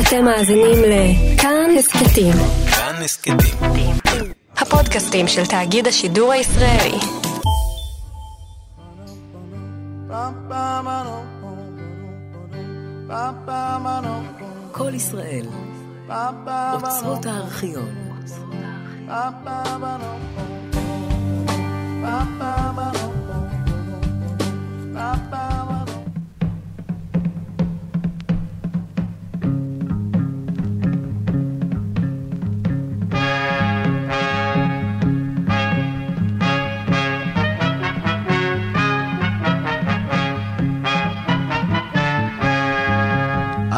אתם מאזינים לכאן הסכתים. כאן הסכתים. הפודקאסטים של תאגיד השידור הישראלי. כל ישראל, אוצרות הארכיון.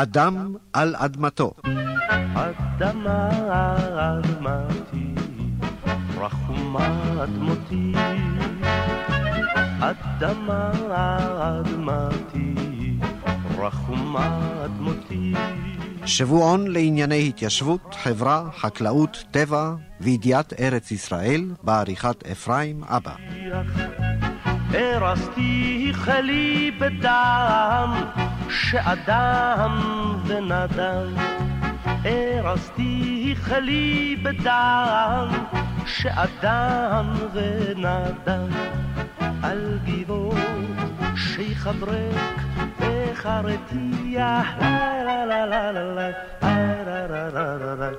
אדם על אדמתו. אדמה אדמתי, רחומה אדמותי. אדמה אדמתי, רחומה אדמותי. שבועון לענייני התיישבות, חברה, חקלאות, טבע וידיעת ארץ ישראל, בעריכת אפרים אבא. הרסתי חלי בדם, שאדם ונדם. הרסתי חלי בדם, שאדם ונדם. על גבעו שייח אברק וחרתיה, לה לה לה לה לה לה, לה לה לה לה לה,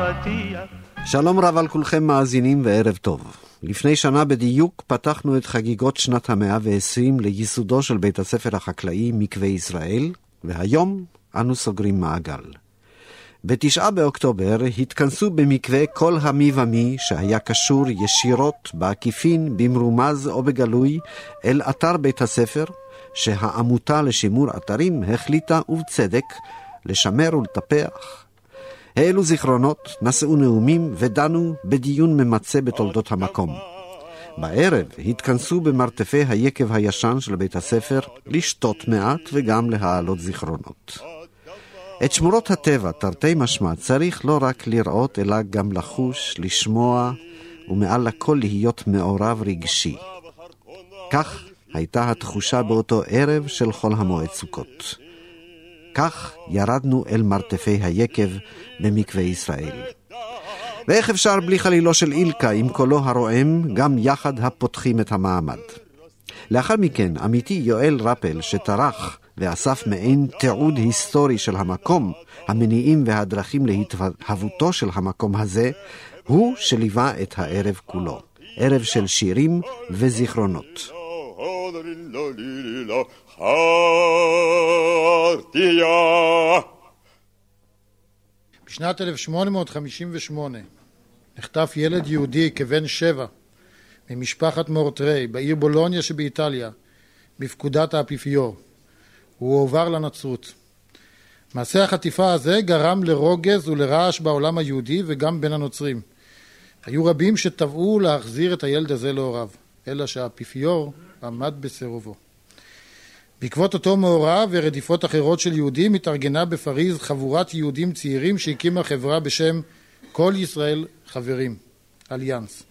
חרתיה. שלום רב על כולכם מאזינים וערב טוב. לפני שנה בדיוק פתחנו את חגיגות שנת המאה ועשרים לייסודו של בית הספר החקלאי מקווה ישראל, והיום אנו סוגרים מעגל. בתשעה באוקטובר התכנסו במקווה כל המי ומי שהיה קשור ישירות, בעקיפין, במרומז או בגלוי, אל אתר בית הספר, שהעמותה לשימור אתרים החליטה, ובצדק, לשמר ולטפח. העלו זיכרונות, נשאו נאומים ודנו בדיון ממצה בתולדות המקום. בערב התכנסו במרתפי היקב הישן של בית הספר לשתות מעט וגם להעלות זיכרונות. את שמורות הטבע, תרתי משמע, צריך לא רק לראות, אלא גם לחוש, לשמוע, ומעל לכל להיות מעורב רגשי. כך הייתה התחושה באותו ערב של חול המועד סוכות. כך ירדנו אל מרתפי היקב במקווה ישראל. ואיך אפשר בלי חלילו של אילקה עם קולו הרועם, גם יחד הפותחים את המעמד. לאחר מכן, עמיתי יואל רפל, שטרח ואסף מעין תיעוד היסטורי של המקום, המניעים והדרכים להתהוותו של המקום הזה, הוא שליווה את הערב כולו. ערב של שירים וזיכרונות. בשנת 1858 נחטף ילד יהודי כבן שבע ממשפחת מורטריי בעיר בולוניה שבאיטליה בפקודת האפיפיור. הוא הועבר לנצרות. מעשה החטיפה הזה גרם לרוגז ולרעש בעולם היהודי וגם בין הנוצרים. היו רבים שתבעו להחזיר את הילד הזה להוריו, אלא שהאפיפיור עמד בסירובו. בעקבות אותו מאורע ורדיפות אחרות של יהודים התארגנה בפריז חבורת יהודים צעירים שהקימה חברה בשם כל ישראל חברים, אליאנס.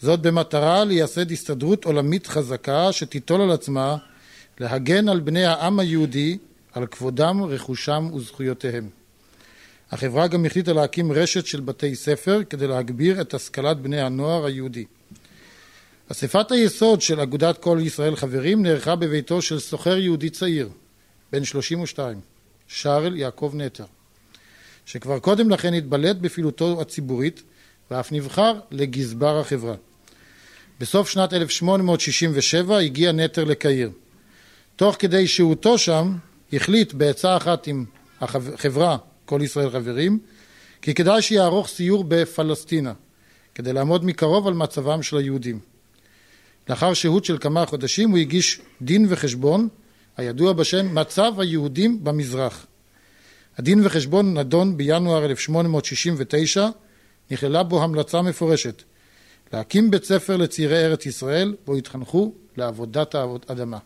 זאת במטרה לייסד הסתדרות עולמית חזקה שתיטול על עצמה להגן על בני העם היהודי, על כבודם, רכושם וזכויותיהם. החברה גם החליטה להקים רשת של בתי ספר כדי להגביר את השכלת בני הנוער היהודי. אספת היסוד של אגודת כל ישראל חברים נערכה בביתו של סוחר יהודי צעיר, בן 32, שרל יעקב נטר, שכבר קודם לכן התבלט בפעילותו הציבורית ואף נבחר לגזבר החברה. בסוף שנת 1867 הגיע נטר לקהיר. תוך כדי שהותו שם החליט בעצה אחת עם החברה כל ישראל חברים כי כדאי שיערוך סיור בפלסטינה כדי לעמוד מקרוב על מצבם של היהודים. לאחר שהות של כמה חודשים הוא הגיש דין וחשבון הידוע בשם מצב היהודים במזרח. הדין וחשבון נדון בינואר 1869, נכללה בו המלצה מפורשת להקים בית ספר לצעירי ארץ ישראל בו יתחנכו לעבודת האדמה.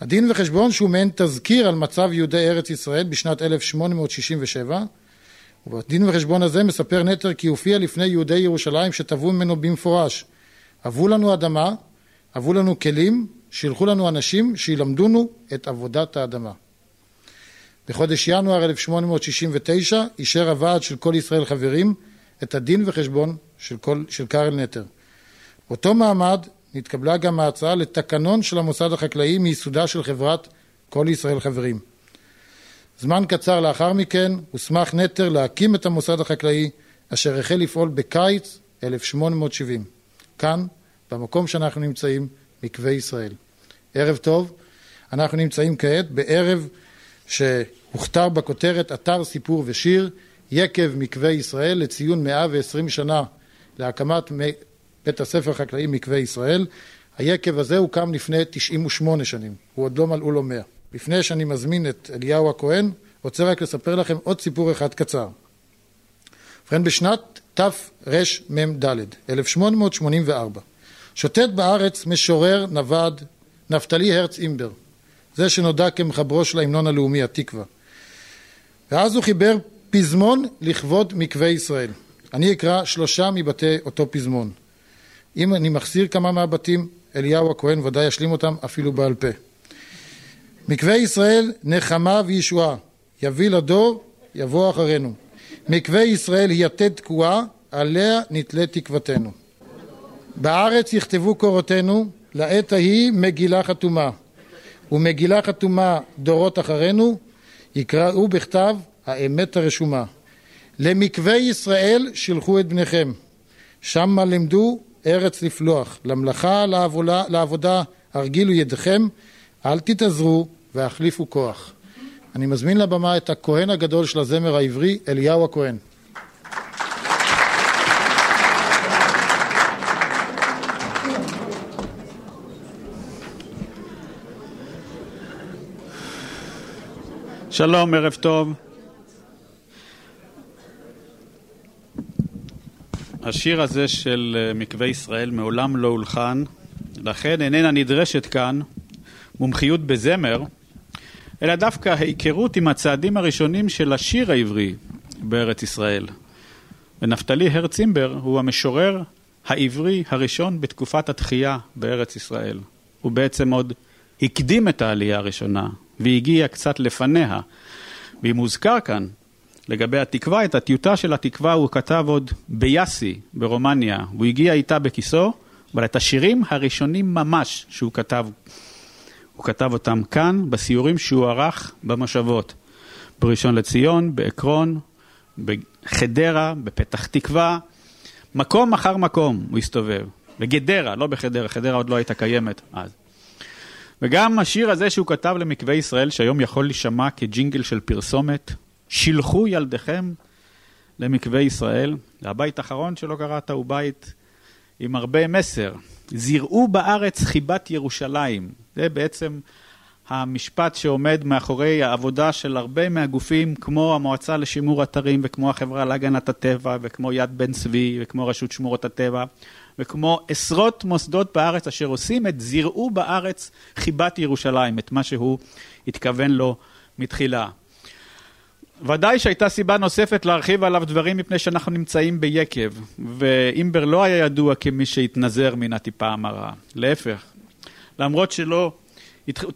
הדין וחשבון שהוא מעין תזכיר על מצב יהודי ארץ ישראל בשנת 1867 ובדין וחשבון הזה מספר נטר כי הופיע לפני יהודי ירושלים שתבעו ממנו במפורש הבו לנו אדמה, הבו לנו כלים, שילחו לנו אנשים שילמדונו את עבודת האדמה. בחודש ינואר 1869 אישר הוועד של כל ישראל חברים את הדין וחשבון של, כל, של קארל נטר. באותו מעמד נתקבלה גם ההצעה לתקנון של המוסד החקלאי מייסודה של חברת כל ישראל חברים. זמן קצר לאחר מכן הוסמך נטר להקים את המוסד החקלאי אשר החל לפעול בקיץ 1870. כאן, במקום שאנחנו נמצאים, מקווה ישראל. ערב טוב, אנחנו נמצאים כעת בערב שהוכתר בכותרת אתר סיפור ושיר יקב מקווה ישראל לציון 120 שנה להקמת בית הספר החקלאי מקווה ישראל. היקב הזה הוקם לפני 98 שנים, הוא עוד לא מלאו לו 100. לפני שאני מזמין את אליהו הכהן, רוצה רק לספר לכם עוד סיפור אחד קצר. ובכן בשנת תרמ"ד, 1884, שוטט בארץ משורר נווד נפתלי הרץ אימבר, זה שנודע כמחברו של ההמנון הלאומי התקווה. ואז הוא חיבר פזמון לכבוד מקווה ישראל. אני אקרא שלושה מבתי אותו פזמון. אם אני מחסיר כמה מהבתים, אליהו הכהן ודאי ישלים אותם אפילו בעל פה. מקווה ישראל נחמה וישועה, יביא לדור, יבוא אחרינו. מקווה ישראל היא יתד תקועה, עליה נתלה תקוותנו. בארץ יכתבו קורותינו, לעת ההיא מגילה חתומה. ומגילה חתומה דורות אחרינו, יקראו בכתב האמת הרשומה. למקווה ישראל שלחו את בניכם, שמה למדו ארץ לפלוח, למלאכה לעבודה, לעבודה הרגילו ידיכם, אל תתעזרו והחליפו כוח. אני מזמין לבמה את הכהן הגדול של הזמר העברי, אליהו הכהן. שלום, ערב טוב. השיר הזה של אה, מקווה ישראל מעולם לא הולחן, לכן איננה נדרשת כאן מומחיות בזמר, אלא דווקא ההיכרות עם הצעדים הראשונים של השיר העברי בארץ ישראל. ונפתלי הרצימבר הוא המשורר העברי הראשון בתקופת התחייה בארץ ישראל. הוא בעצם עוד הקדים את העלייה הראשונה והגיע קצת לפניה. ואם מוזכר כאן לגבי התקווה, את הטיוטה של התקווה הוא כתב עוד ביאסי ברומניה, הוא הגיע איתה בכיסו, אבל את השירים הראשונים ממש שהוא כתב, הוא כתב אותם כאן, בסיורים שהוא ערך במושבות, בראשון לציון, בעקרון, בחדרה, בפתח תקווה, מקום אחר מקום הוא הסתובב. בגדרה, לא בחדרה, חדרה עוד לא הייתה קיימת אז. וגם השיר הזה שהוא כתב למקווה ישראל, שהיום יכול להישמע כג'ינגל של פרסומת, שילחו ילדיכם למקווה ישראל. והבית האחרון שלא קראת הוא בית עם הרבה מסר. זירעו בארץ חיבת ירושלים. זה בעצם המשפט שעומד מאחורי העבודה של הרבה מהגופים, כמו המועצה לשימור אתרים וכמו החברה להגנת הטבע וכמו יד בן צבי וכמו רשות שמורות הטבע וכמו עשרות מוסדות בארץ אשר עושים את זירעו בארץ חיבת ירושלים, את מה שהוא התכוון לו מתחילה. ודאי שהייתה סיבה נוספת להרחיב עליו דברים מפני שאנחנו נמצאים ביקב, ואימבר לא היה ידוע כמי שהתנזר מן הטיפה המרה, להפך. למרות שלא,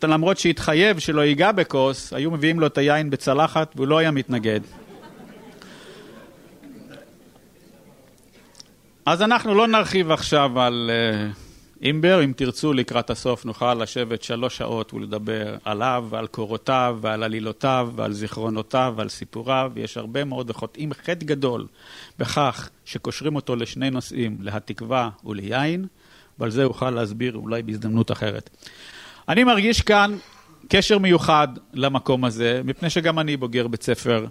למרות שהתחייב שלא ייגע בכוס, היו מביאים לו את היין בצלחת והוא לא היה מתנגד. אז אנחנו לא נרחיב עכשיו על uh, אימבר, אם תרצו לקראת הסוף נוכל לשבת שלוש שעות ולדבר עליו ועל קורותיו ועל עלילותיו ועל זיכרונותיו ועל סיפוריו, יש הרבה מאוד וחוטאים חטא גדול בכך שקושרים אותו לשני נושאים, להתקווה וליין, ועל זה אוכל להסביר אולי בהזדמנות אחרת. אני מרגיש כאן קשר מיוחד למקום הזה, מפני שגם אני בוגר בית ספר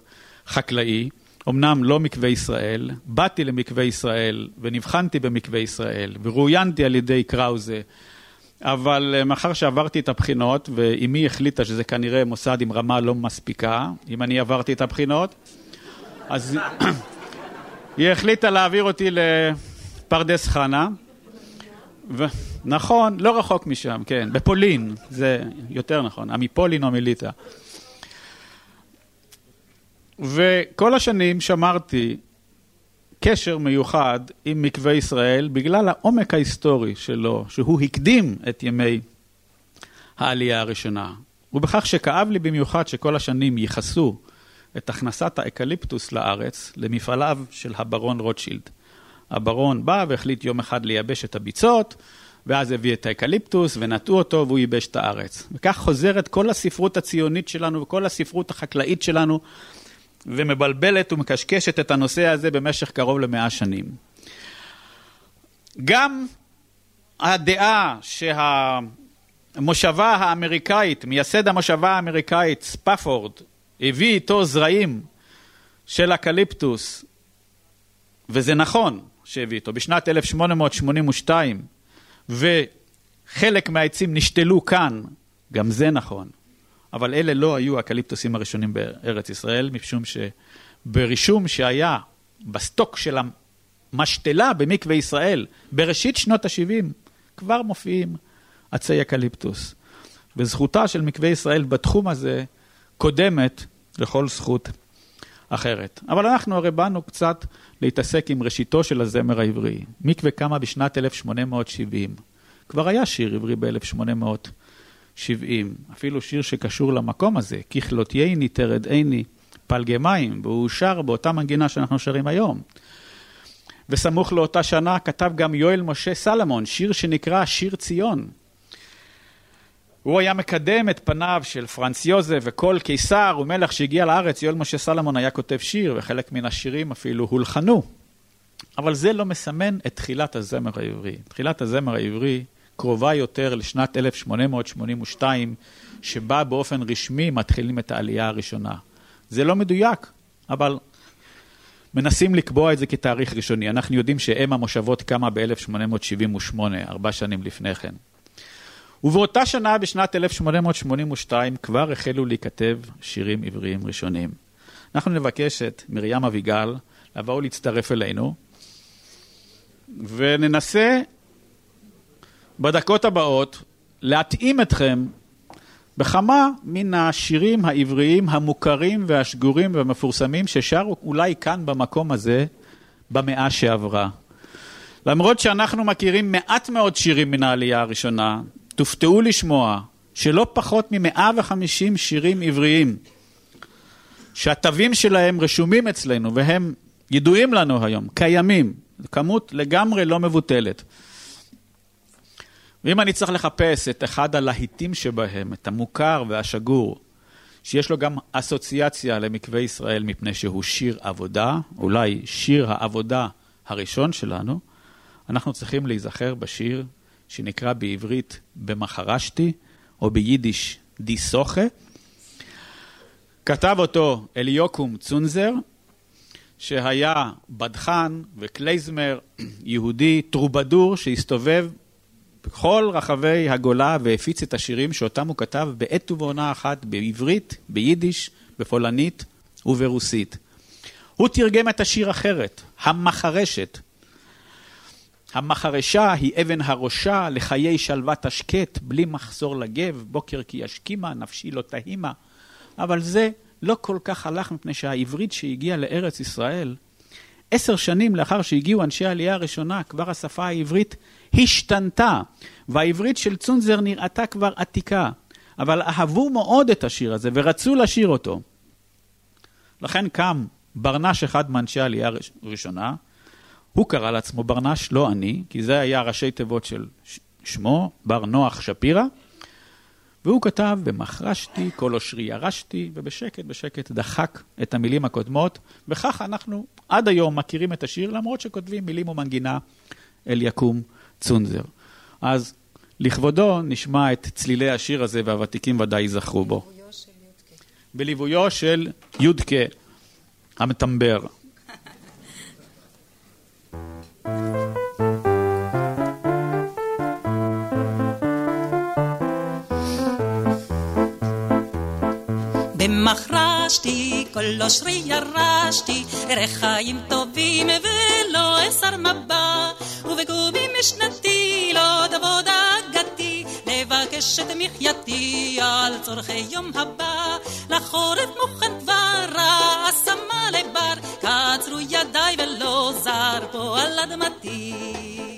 חקלאי. אמנם לא מקווה ישראל, באתי למקווה ישראל ונבחנתי במקווה ישראל ורואיינתי על ידי קראוזה, אבל אה, מאחר שעברתי את הבחינות ואימי החליטה שזה כנראה מוסד עם רמה לא מספיקה, אם אני עברתי את הבחינות, אז היא החליטה להעביר אותי לפרדס חנה. ו... נכון, לא רחוק משם, כן, בפולין, זה יותר נכון, מפולין או מליטא. וכל השנים שמרתי קשר מיוחד עם מקווה ישראל בגלל העומק ההיסטורי שלו, שהוא הקדים את ימי העלייה הראשונה. ובכך שכאב לי במיוחד שכל השנים ייחסו את הכנסת האקליפטוס לארץ למפעליו של הברון רוטשילד. הברון בא והחליט יום אחד לייבש את הביצות, ואז הביא את האקליפטוס ונטעו אותו והוא ייבש את הארץ. וכך חוזרת כל הספרות הציונית שלנו וכל הספרות החקלאית שלנו, ומבלבלת ומקשקשת את הנושא הזה במשך קרוב למאה שנים. גם הדעה שהמושבה האמריקאית, מייסד המושבה האמריקאית, ספפורד, הביא איתו זרעים של אקליפטוס, וזה נכון שהביא איתו, בשנת 1882, וחלק מהעצים נשתלו כאן, גם זה נכון. אבל אלה לא היו האקליפטוסים הראשונים בארץ ישראל, משום שברישום שהיה בסטוק של המשתלה במקווה ישראל, בראשית שנות ה-70, כבר מופיעים עצי אקליפטוס. וזכותה של מקווה ישראל בתחום הזה קודמת לכל זכות אחרת. אבל אנחנו הרי באנו קצת להתעסק עם ראשיתו של הזמר העברי. מקווה קמה בשנת 1870. כבר היה שיר עברי ב-1870, אפילו שיר שקשור למקום הזה, ככלותייני תרד עיני פלגי מים, והוא שר באותה מנגינה שאנחנו שרים היום. וסמוך לאותה שנה כתב גם יואל משה סלמון, שיר שנקרא שיר ציון. הוא היה מקדם את פניו של פרנץ יוזף וכל קיסר ומלך שהגיע לארץ, יואל משה סלמון היה כותב שיר, וחלק מן השירים אפילו הולחנו. אבל זה לא מסמן את תחילת הזמר העברי. תחילת הזמר העברי קרובה יותר לשנת 1882, שבה באופן רשמי מתחילים את העלייה הראשונה. זה לא מדויק, אבל מנסים לקבוע את זה כתאריך ראשוני. אנחנו יודעים שאם המושבות קמה ב-1878, ארבע שנים לפני כן. ובאותה שנה, בשנת 1882, כבר החלו להיכתב שירים עבריים ראשונים. אנחנו נבקש את מרים אביגל לבוא ולהצטרף אלינו, וננסה בדקות הבאות להתאים אתכם בכמה מן השירים העבריים המוכרים והשגורים והמפורסמים ששרו אולי כאן במקום הזה במאה שעברה. למרות שאנחנו מכירים מעט מאוד שירים מן העלייה הראשונה, תופתעו לשמוע שלא פחות מ-150 שירים עבריים שהתווים שלהם רשומים אצלנו והם ידועים לנו היום, קיימים, כמות לגמרי לא מבוטלת. ואם אני צריך לחפש את אחד הלהיטים שבהם, את המוכר והשגור, שיש לו גם אסוציאציה למקווה ישראל מפני שהוא שיר עבודה, אולי שיר העבודה הראשון שלנו, אנחנו צריכים להיזכר בשיר שנקרא בעברית במחרשתי, או ביידיש דיסוכה. כתב אותו אליוקום צונזר, שהיה בדחן וקלייזמר, יהודי טרובדור שהסתובב בכל רחבי הגולה והפיץ את השירים שאותם הוא כתב בעת ובעונה אחת בעברית, ביידיש, בפולנית וברוסית. הוא תרגם את השיר אחרת, המחרשת, המחרשה היא אבן הראשה לחיי שלוות השקט, בלי מחזור לגב, בוקר כי ישכימה, נפשי לא תהימה. אבל זה לא כל כך הלך מפני שהעברית שהגיעה לארץ ישראל, עשר שנים לאחר שהגיעו אנשי העלייה הראשונה, כבר השפה העברית השתנתה, והעברית של צונזר נראתה כבר עתיקה. אבל אהבו מאוד את השיר הזה ורצו לשיר אותו. לכן קם ברנש אחד מאנשי העלייה הראשונה, הוא קרא לעצמו ברנש, לא אני, כי זה היה ראשי תיבות של שמו, בר נוח שפירא, והוא כתב במחרשתי, כל אושרי ירשתי, ובשקט בשקט דחק את המילים הקודמות, וככה אנחנו עד היום מכירים את השיר, למרות שכותבים מילים ומנגינה אל יקום צונזר. אז לכבודו נשמע את צלילי השיר הזה, והוותיקים ודאי ייזכרו בו. בליוויו של יודקה המטמבר. במחרשתי, כל אושרי ירשתי, ערך חיים טובים ולא אסר מבע, ובגובי משנתי לא תבוא דאגתי, לבקש את מחייתי על צורכי יום הבא, לחורף מוכן כבר, השמה לבר, קצרו ידיי ולא זר פה על אדמתי.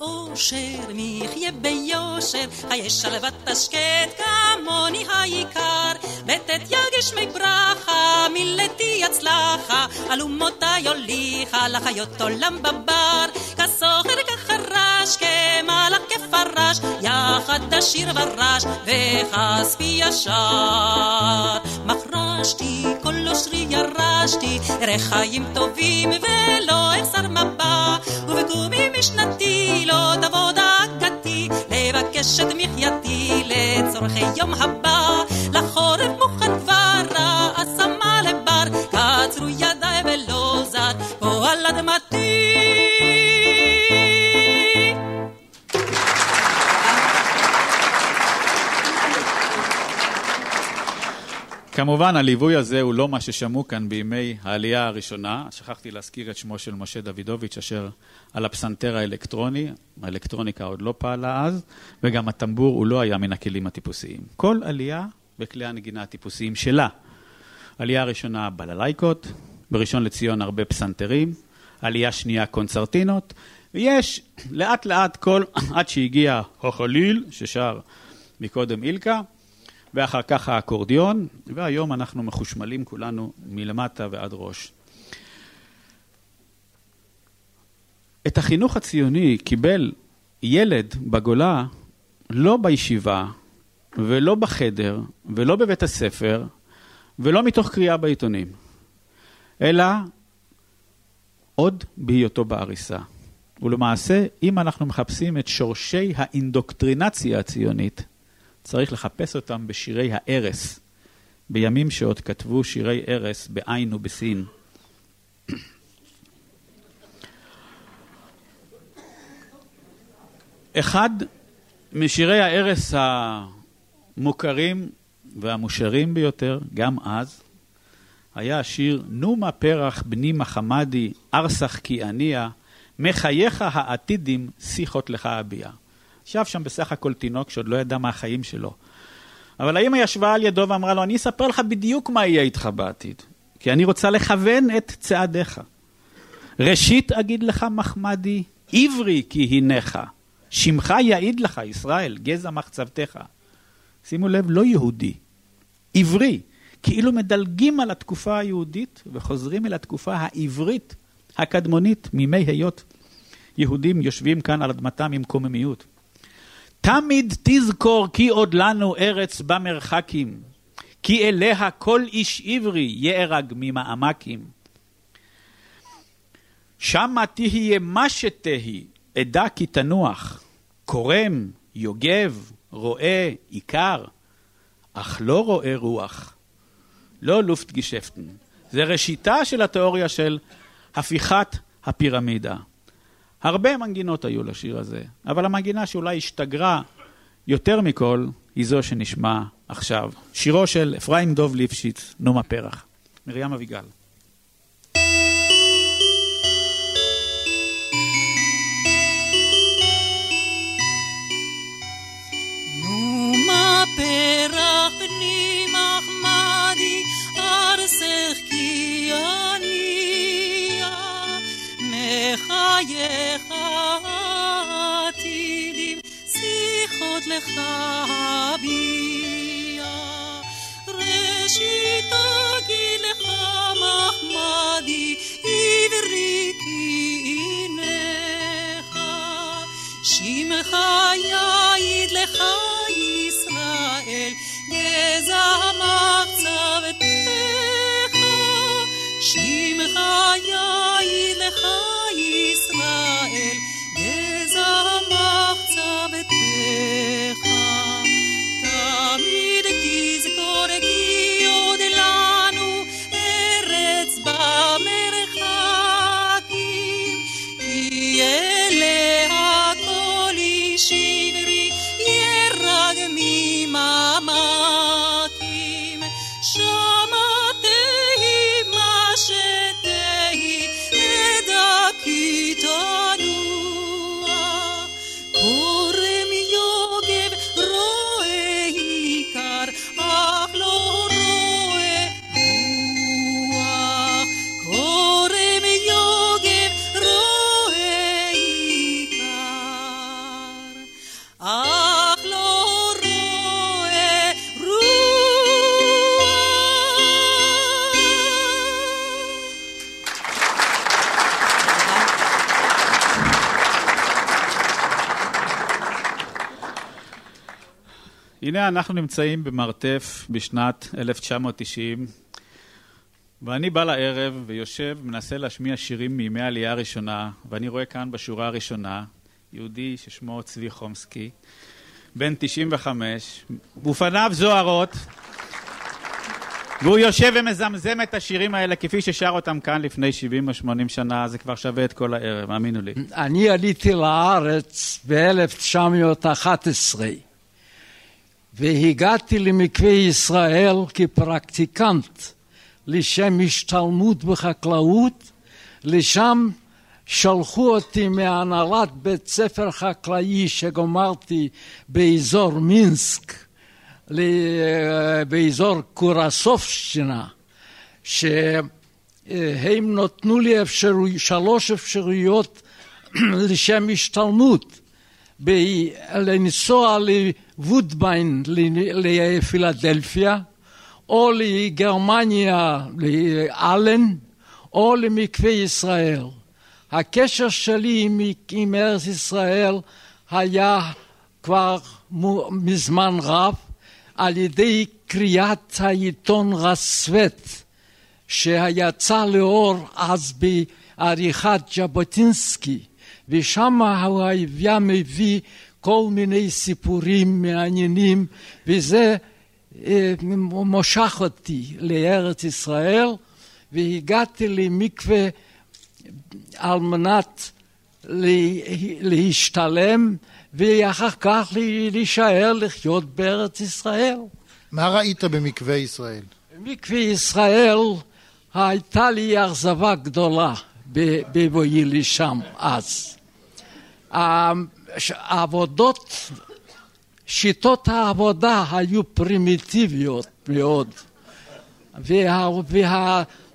אושר מי יחיה ביושר, חיי שלוות השקט כמוני העיקר, בטאת ירגיש מי ברכה, מילתי יצלחה, אלומותי הוליכה לחיות עולם בבר, כסוחר כחרש, כמלאך כפרש, יחד תשיר ורש, וכספי ישר. מחרשתי, כל אושרי ירשתי, רחיים טובים ולא אחסר מבע, ובקומי משנתי לא תבוא דאגתי, לבקש את מחייתי לצורכי יום הבא, לחורף מוכן כבר, השמה לבר, קצרו ידיי ולא זד, פה על אדמתי. כמובן, הליווי הזה הוא לא מה ששמעו כאן בימי העלייה הראשונה. שכחתי להזכיר את שמו של משה דוידוביץ', אשר על הפסנתר האלקטרוני, האלקטרוניקה עוד לא פעלה אז, וגם הטמבור הוא לא היה מן הכלים הטיפוסיים. כל עלייה בכלי הנגינה הטיפוסיים שלה. עלייה ראשונה בללייקות, בראשון לציון הרבה פסנתרים, עלייה שנייה קונצרטינות, ויש לאט לאט כל, עד שהגיע החליל, ששר מקודם אילקה, ואחר כך האקורדיון, והיום אנחנו מחושמלים כולנו מלמטה ועד ראש. את החינוך הציוני קיבל ילד בגולה לא בישיבה ולא בחדר ולא בבית הספר ולא מתוך קריאה בעיתונים, אלא עוד בהיותו בעריסה. ולמעשה, אם אנחנו מחפשים את שורשי האינדוקטרינציה הציונית, צריך לחפש אותם בשירי הערש, בימים שעוד כתבו שירי ערש בעין ובסין. אחד משירי הערש המוכרים והמושרים ביותר, גם אז, היה השיר "נומה פרח בני מחמדי, ארסך כי עניה, מחייך העתידים שיחות לך אביה". ישב שם בסך הכל תינוק שעוד לא ידע מה החיים שלו. אבל האמא ישבה על ידו ואמרה לו, אני אספר לך בדיוק מה יהיה איתך בעתיד, כי אני רוצה לכוון את צעדיך. ראשית אגיד לך מחמדי, עברי כי הנך, שמך יעיד לך ישראל, גזע מחצבתך. שימו לב, לא יהודי, עברי, כאילו מדלגים על התקופה היהודית וחוזרים אל התקופה העברית הקדמונית מימי היות יהודים יושבים כאן על אדמתם עם קוממיות. תמיד תזכור כי עוד לנו ארץ במרחקים, כי אליה כל איש עברי יארג ממעמקים. שמה תהיה מה שתהי, אדע כי תנוח, קורם, יוגב, רואה, עיקר, אך לא רואה רוח. לא לופט גישפטן. זה ראשיתה של התיאוריה של הפיכת הפירמידה. הרבה מנגינות היו לשיר הזה, אבל המנגינה שאולי השתגרה יותר מכל היא זו שנשמע עכשיו. שירו של אפרים דוב ליפשיץ, נומה פרח. מרים אביגל. פרח בני מחמדי, ארסך כי מחייך עתידים, שיחות לך אביע. ראשית אגיד לך מחמדי, עברי כי עינך, שמך יעיד לך ישראל, גזע מחצבתך, שמך יעיד אנחנו נמצאים במרתף בשנת 1990, ואני בא לערב ויושב, מנסה להשמיע שירים מימי העלייה הראשונה, ואני רואה כאן בשורה הראשונה יהודי ששמו צבי חומסקי, בן 95, ופניו זוהרות, והוא יושב ומזמזם את השירים האלה כפי ששר אותם כאן לפני 70 או 80 שנה, זה כבר שווה את כל הערב, האמינו לי. אני עליתי לארץ ב-1911 והגעתי למקווה ישראל כפרקטיקנט לשם השתלמות בחקלאות, לשם שלחו אותי מהנהלת בית ספר חקלאי שגמרתי באזור מינסק, באזור קורסופשטינה, שהם נתנו לי אפשרו, שלוש אפשרויות לשם השתלמות, לנסוע לוודביין, לפילדלפיה, או לגרמניה, לאלן, או למקווה ישראל. הקשר שלי עם, עם ארץ ישראל היה כבר מזמן רב על ידי קריאת העיתון רסוות שיצא לאור אז בעריכת ז'בוטינסקי ושם הוא היה מביא כל מיני סיפורים מעניינים וזה מושך אותי לארץ ישראל והגעתי למקווה על מנת להשתלם ואחר כך להישאר לחיות בארץ ישראל. מה ראית במקווה ישראל? במקווה ישראל הייתה לי אכזבה גדולה בבואי לשם אז. העבודות, שיטות העבודה היו פרימיטיביות מאוד, וה,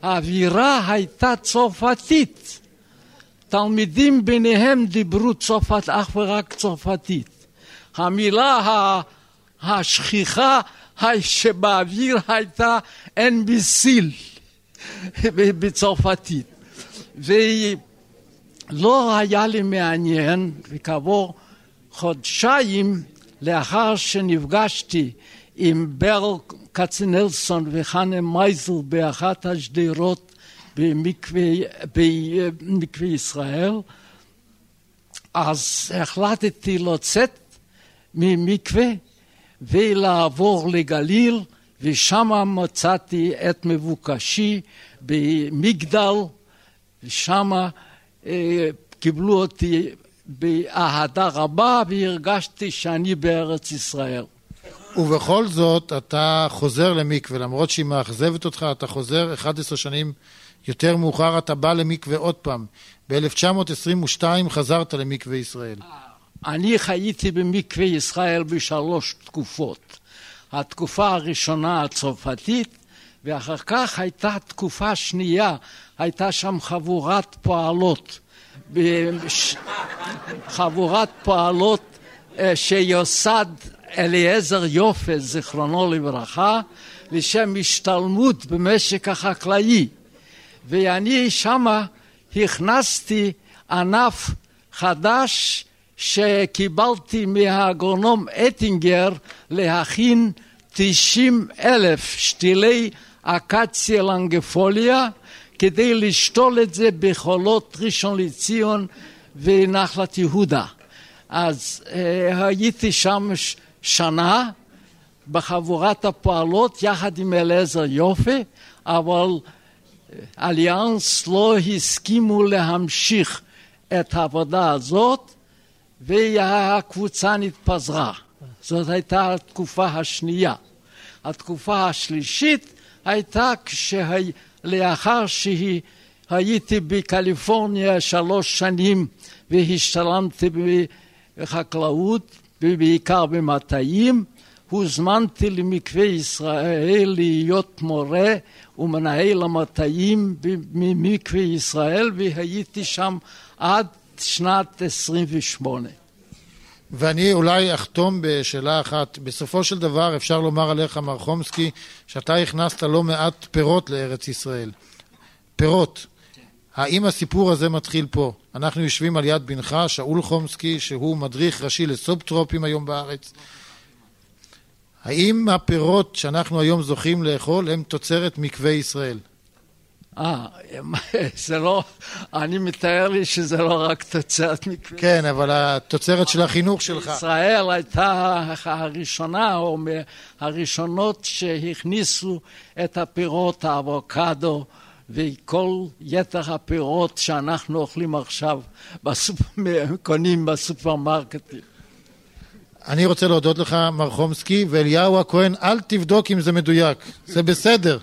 והאווירה הייתה צרפתית. תלמידים ביניהם דיברו צרפת, אך ורק צרפתית. המילה השכיחה שבאוויר הייתה אין ביסיל בצרפתית. ולא היה לי מעניין, וכעבור חודשיים לאחר שנפגשתי עם ברל כצנלסון וחנה מייזל באחת השדרות במקווה, ישראל, אז החלטתי לצאת ממקווה ולעבור לגליל, ושם מצאתי את מבוקשי במגדל, ושם אה, קיבלו אותי באהדה רבה והרגשתי שאני בארץ ישראל. ובכל זאת אתה חוזר למקווה, למרות שהיא מאכזבת אותך, אתה חוזר 11 שנים יותר מאוחר אתה בא למקווה עוד פעם. ב-1922 חזרת למקווה ישראל. אני חייתי במקווה ישראל בשלוש תקופות. התקופה הראשונה הצרפתית, ואחר כך הייתה תקופה שנייה, הייתה שם חבורת פועלות. חבורת פועלות אה, שיוסד אליעזר יופה, זיכרונו לברכה, לשם השתלמות במשק החקלאי. ואני שמה הכנסתי ענף חדש שקיבלתי מהאגרונום אטינגר להכין 90 אלף שתילי אקציה לנגפוליה כדי לשתול את זה בחולות ראשון לציון ונחלת יהודה. אז אה, הייתי שם שנה בחבורת הפועלות יחד עם אליעזר יופי, אבל אליאנס לא הסכימו להמשיך את העבודה הזאת והקבוצה נתפזרה. זאת הייתה התקופה השנייה. התקופה השלישית הייתה לאחר שהייתי בקליפורניה שלוש שנים והשתלמתי בחקלאות ובעיקר במטעים, הוזמנתי למקווה ישראל להיות מורה ומנהל המטעים ממקווה ישראל והייתי שם עד שנת 28. ואני אולי אחתום בשאלה אחת. בסופו של דבר אפשר לומר עליך, מר חומסקי, שאתה הכנסת לא מעט פירות לארץ ישראל. פירות. האם הסיפור הזה מתחיל פה? אנחנו יושבים על יד בנך, שאול חומסקי, שהוא מדריך ראשי לסובטרופים היום בארץ. האם הפירות שאנחנו היום זוכים לאכול הם תוצרת מקווה ישראל? אה, זה לא, אני מתאר לי שזה לא רק תוצרת מקווה. כן, אבל התוצרת של החינוך שלך. ישראל הייתה הראשונה, או מהראשונות שהכניסו את הפירות, האבוקדו, וכל יתר הפירות שאנחנו אוכלים עכשיו, בסופ... קונים בסופרמרקטים. אני רוצה להודות לך, מר חומסקי, ואליהו הכהן, אל תבדוק אם זה מדויק, זה בסדר.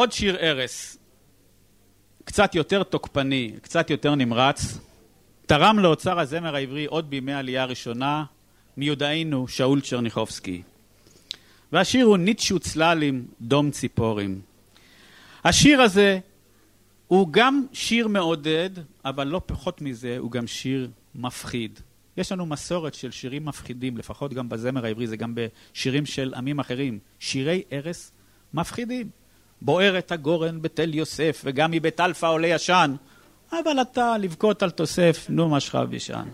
עוד שיר ערש, קצת יותר תוקפני, קצת יותר נמרץ, תרם לאוצר הזמר העברי עוד בימי העלייה הראשונה מיודענו שאול צ'רניחובסקי. והשיר הוא ניטשו צללים, דום ציפורים. השיר הזה הוא גם שיר מעודד, אבל לא פחות מזה, הוא גם שיר מפחיד. יש לנו מסורת של שירים מפחידים, לפחות גם בזמר העברי, זה גם בשירים של עמים אחרים. שירי ערש מפחידים. בוערת הגורן בתל יוסף, וגם מבית אלפא עולה עשן, אבל אתה לבכות אל תוסף, נומה שכב וישן.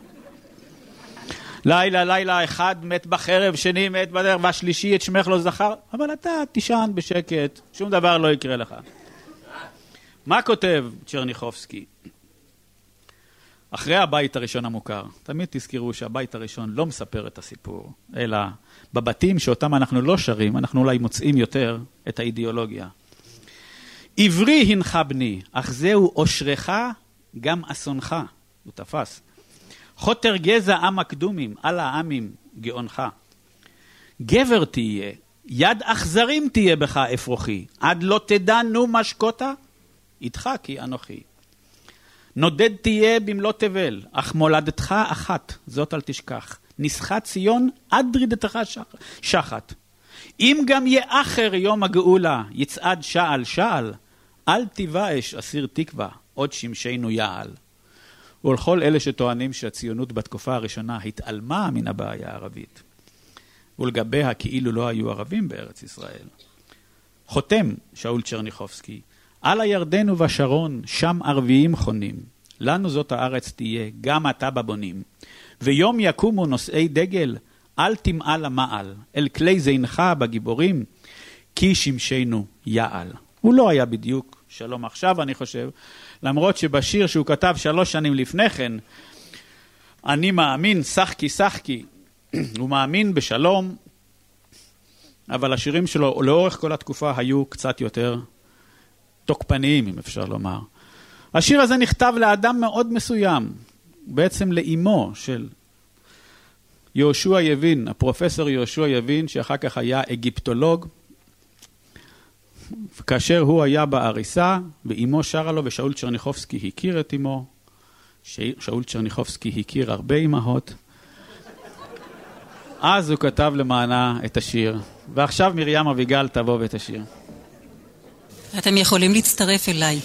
לילה לילה אחד מת בחרב, שני מת בדרך, והשלישי את שמך לא זכר, אבל אתה תישן בשקט, שום דבר לא יקרה לך. מה כותב צ'רניחובסקי? אחרי הבית הראשון המוכר, תמיד תזכרו שהבית הראשון לא מספר את הסיפור, אלא בבתים שאותם אנחנו לא שרים, אנחנו אולי מוצאים יותר את האידיאולוגיה. עברי הנך בני, אך זהו אושרך גם אסונך, הוא תפס. חוטר גזע עם הקדומים, על העמים גאונך. גבר תהיה, יד אכזרים תהיה בך אפרוחי, עד לא תדע נו משקותה, איתך כי אנוכי. נודד תהיה במלוא תבל, אך מולדתך אחת, זאת אל תשכח. נסחת ציון עד דרידתך שחת. אם גם יאחר יום הגאולה, יצעד שעל שעל, אל תיבאש אסיר תקווה, עוד שמשנו יעל. ולכל אלה שטוענים שהציונות בתקופה הראשונה התעלמה מן הבעיה הערבית, ולגביה כאילו לא היו ערבים בארץ ישראל. חותם שאול צ'רניחובסקי, על הירדן ובשרון, שם ערביים חונים. לנו זאת הארץ תהיה, גם אתה בבונים. ויום יקומו נושאי דגל, אל תמעל המעל, אל כלי זינך בגיבורים, כי שמשנו יעל. הוא לא היה בדיוק שלום עכשיו, אני חושב, למרות שבשיר שהוא כתב שלוש שנים לפני כן, אני מאמין, שחקי שחקי, הוא מאמין בשלום, אבל השירים שלו לאורך כל התקופה היו קצת יותר תוקפניים, אם אפשר לומר. השיר הזה נכתב לאדם מאוד מסוים, בעצם לאימו של יהושע יבין, הפרופסור יהושע יבין, שאחר כך היה אגיפטולוג, כאשר הוא היה בעריסה, ואימו שרה לו, ושאול צ'רניחובסקי הכיר את אימו. שאול צ'רניחובסקי הכיר הרבה אימהות. אז הוא כתב למענה את השיר, ועכשיו מרים אביגל תבוא ותשיר. אתם יכולים להצטרף אליי.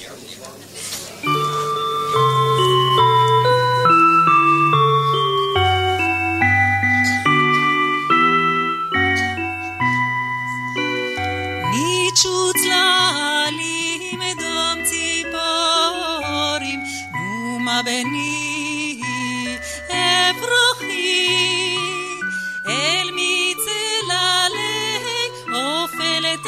בני אפרוחי אל מצללי אופלת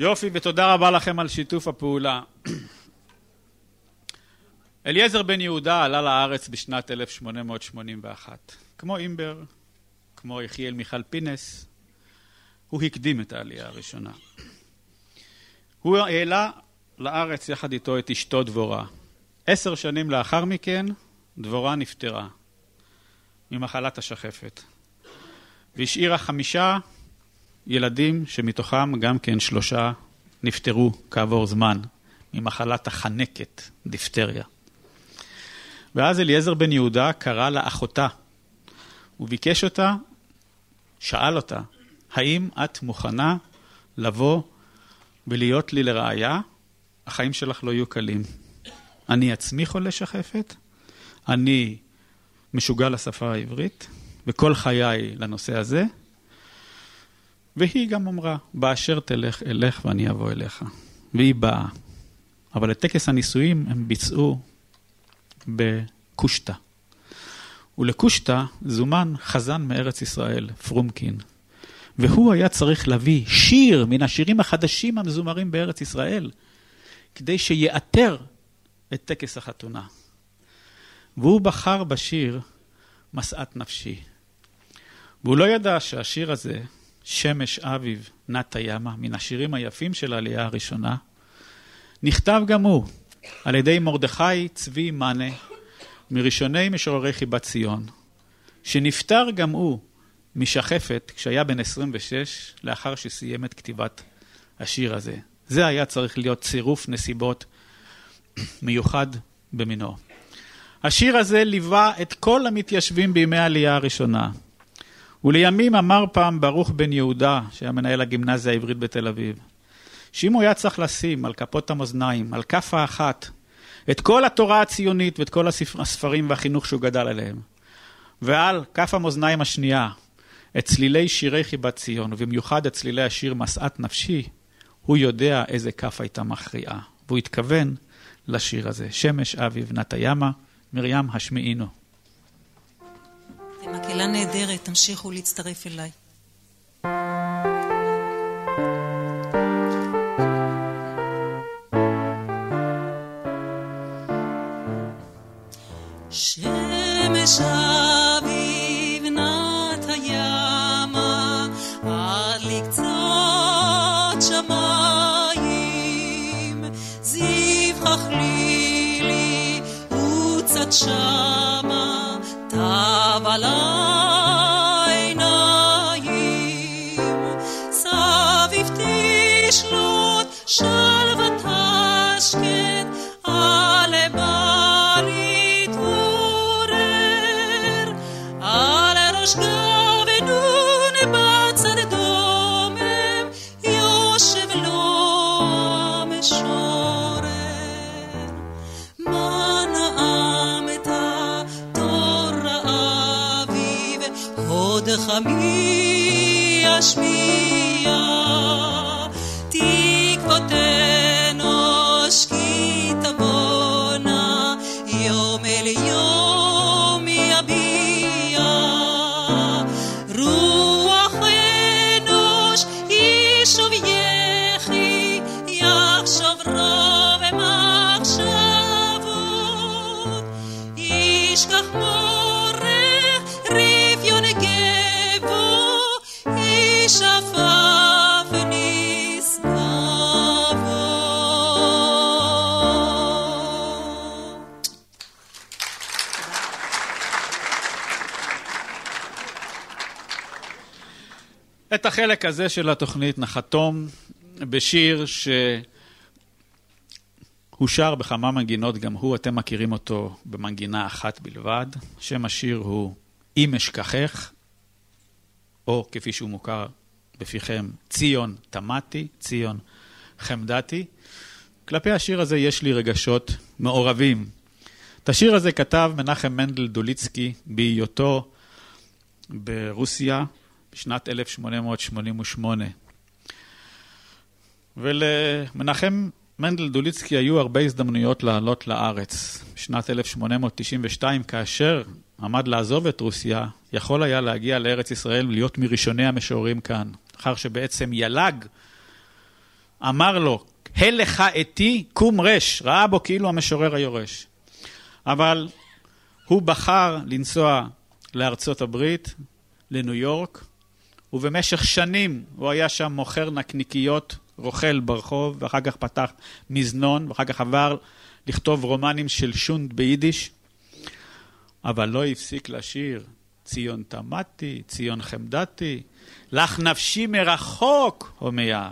יופי, ותודה רבה לכם על שיתוף הפעולה. אליעזר בן יהודה עלה לארץ בשנת 1881. כמו אימבר, כמו יחיאל מיכל פינס, הוא הקדים את העלייה הראשונה. הוא העלה לארץ יחד איתו את אשתו דבורה. עשר שנים לאחר מכן, דבורה נפטרה ממחלת השחפת, והשאירה חמישה ילדים שמתוכם גם כן שלושה נפטרו כעבור זמן ממחלת החנקת, דיפטריה. ואז אליעזר בן יהודה קרא לאחותה וביקש אותה, שאל אותה, האם את מוכנה לבוא ולהיות לי לראיה? החיים שלך לא יהיו קלים. אני עצמי חולה שחפת, אני משוגע לשפה העברית, וכל חיי לנושא הזה, והיא גם אמרה, באשר תלך אלך ואני אבוא אליך. והיא באה. אבל את טקס הנישואים הם ביצעו בקושטא. ולקושטא זומן חזן מארץ ישראל, פרומקין. והוא היה צריך להביא שיר מן השירים החדשים המזומרים בארץ ישראל, כדי שיאתר את טקס החתונה. והוא בחר בשיר משאת נפשי. והוא לא ידע שהשיר הזה שמש אביב נטה ימה, מן השירים היפים של העלייה הראשונה, נכתב גם הוא על ידי מרדכי צבי מאנה, מראשוני משוררי חיבת ציון, שנפטר גם הוא משחפת כשהיה בן 26, לאחר שסיים את כתיבת השיר הזה. זה היה צריך להיות צירוף נסיבות מיוחד במינו. השיר הזה ליווה את כל המתיישבים בימי העלייה הראשונה. ולימים אמר פעם ברוך בן יהודה, שהיה מנהל הגימנסיה העברית בתל אביב, שאם הוא היה צריך לשים על כפות המאזניים, על כף האחת, את כל התורה הציונית ואת כל הספרים והחינוך שהוא גדל עליהם, ועל כף המאזניים השנייה, את צלילי שירי חיבת ציון, ובמיוחד את צלילי השיר משאת נפשי, הוא יודע איזה כף הייתה מכריעה. והוא התכוון לשיר הזה, שמש אביב נטה ימה, מרים השמיעינו. אתם מקהלה נהדרת, תמשיכו להצטרף אליי. את החלק הזה של התוכנית נחתום בשיר שהוא שר בכמה מנגינות, גם הוא, אתם מכירים אותו במנגינה אחת בלבד. שם השיר הוא "אם אשכחך", או כפי שהוא מוכר בפיכם, ציון תמתי, ציון חמדתי. כלפי השיר הזה יש לי רגשות מעורבים. את השיר הזה כתב מנחם מנדל דוליצקי בהיותו ברוסיה בשנת 1888. ולמנחם מנדל דוליצקי היו הרבה הזדמנויות לעלות לארץ. בשנת 1892, כאשר עמד לעזוב את רוסיה, יכול היה להגיע לארץ ישראל ולהיות מראשוני המשוררים כאן. אחר שבעצם יל"ג אמר לו, הלך אתי קום רש, ראה בו כאילו המשורר היורש. אבל הוא בחר לנסוע לארצות הברית, לניו יורק, ובמשך שנים הוא היה שם מוכר נקניקיות, רוכל ברחוב, ואחר כך פתח מזנון, ואחר כך עבר לכתוב רומנים של שונד ביידיש, אבל לא הפסיק לשיר ציון תמדתי, ציון חמדתי, לך נפשי מרחוק, הומיה.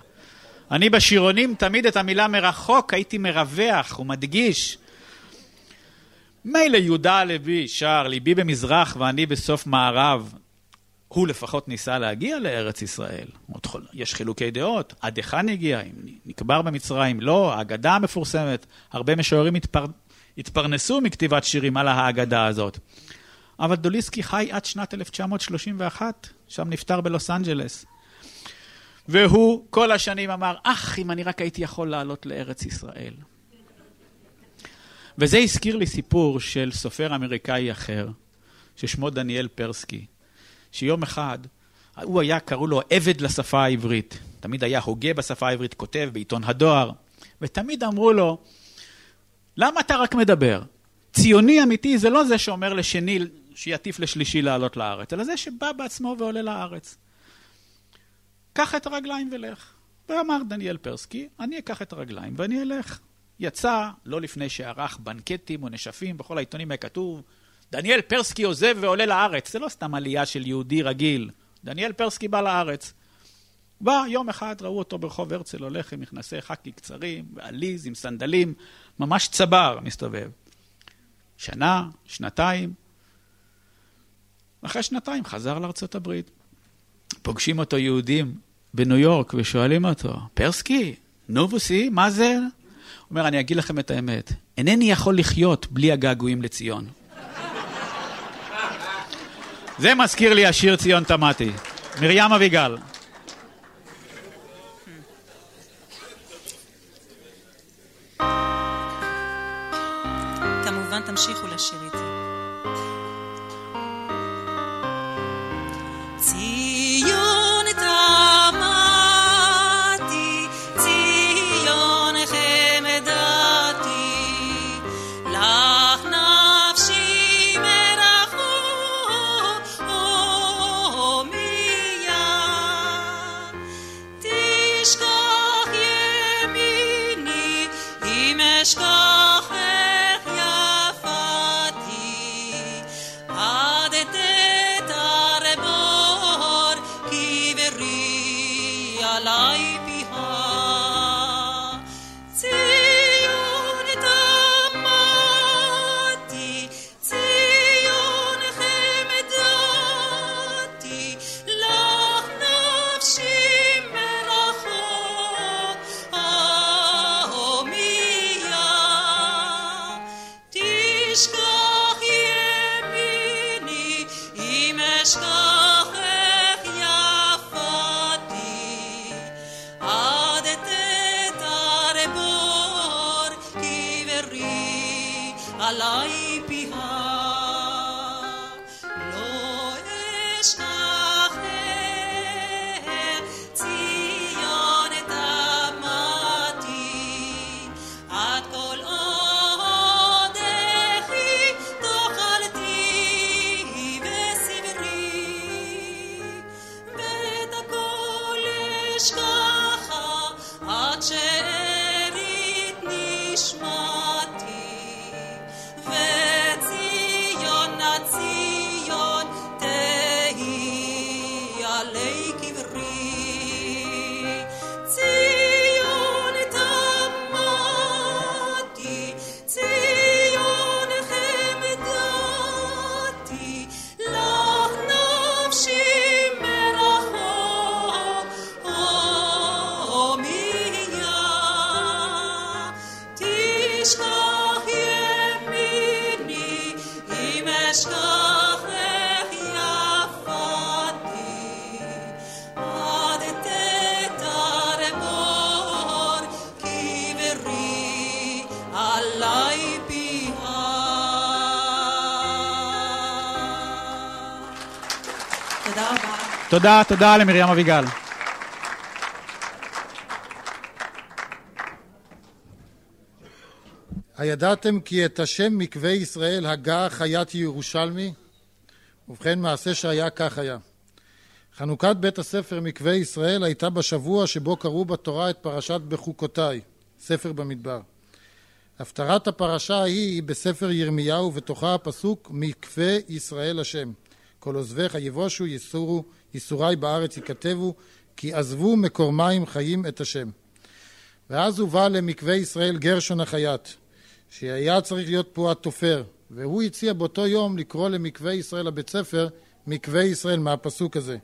אני בשירונים תמיד את המילה מרחוק הייתי מרווח ומדגיש. מילא יהודה הלוי שר, ליבי במזרח ואני בסוף מערב. הוא לפחות ניסה להגיע לארץ ישראל. יש חילוקי דעות, עד היכן הגיע, אם נקבר במצרים, לא, האגדה המפורסמת. הרבה משוררים התפר... התפרנסו מכתיבת שירים על האגדה הזאת. אבל דוליסקי חי עד שנת 1931, שם נפטר בלוס אנג'לס. והוא כל השנים אמר, אך, אם אני רק הייתי יכול לעלות לארץ ישראל. וזה הזכיר לי סיפור של סופר אמריקאי אחר, ששמו דניאל פרסקי, שיום אחד, הוא היה, קראו לו עבד לשפה העברית. תמיד היה הוגה בשפה העברית, כותב בעיתון הדואר, ותמיד אמרו לו, למה אתה רק מדבר? ציוני אמיתי זה לא זה שאומר לשני שיטיף לשלישי לעלות לארץ, אלא זה שבא בעצמו ועולה לארץ. קח את הרגליים ולך. ואמר דניאל פרסקי, אני אקח את הרגליים ואני אלך. יצא, לא לפני שערך בנקטים או נשפים, בכל העיתונים היה כתוב, דניאל פרסקי עוזב ועולה לארץ. זה לא סתם עלייה של יהודי רגיל. דניאל פרסקי בא לארץ. בא, יום אחד ראו אותו ברחוב הרצל הולך עם מכנסי חקי קצרים, ועליז, עם סנדלים, ממש צבר מסתובב. שנה, שנתיים. אחרי שנתיים חזר לארצות הברית. פוגשים אותו יהודים בניו יורק ושואלים אותו, פרסקי, נובוסי, מה זה? הוא אומר, אני אגיד לכם את האמת, אינני יכול לחיות בלי הגעגועים לציון. זה מזכיר לי השיר ציון תמתי, מרים אביגל. כמובן תמשיכו לשיר תודה, תודה למרים אביגל. הידעתם כי את השם מקווה ישראל הגה חייתי ירושלמי? ובכן, מעשה שהיה כך היה. חנוכת בית הספר מקווה ישראל הייתה בשבוע שבו קראו בתורה את פרשת בחוקותיי, ספר במדבר. הפטרת הפרשה ההיא היא בספר ירמיהו, ובתוכה הפסוק מקווה ישראל השם. כל עוזביך יבושו, יסורו, ייסורי בארץ ייכתבו, כי עזבו מקור מים חיים את השם. ואז הובא למקווה ישראל גרשון החייט, שהיה צריך להיות פה התופר, והוא הציע באותו יום לקרוא למקווה ישראל לבית ספר מקווה ישראל מהפסוק הזה.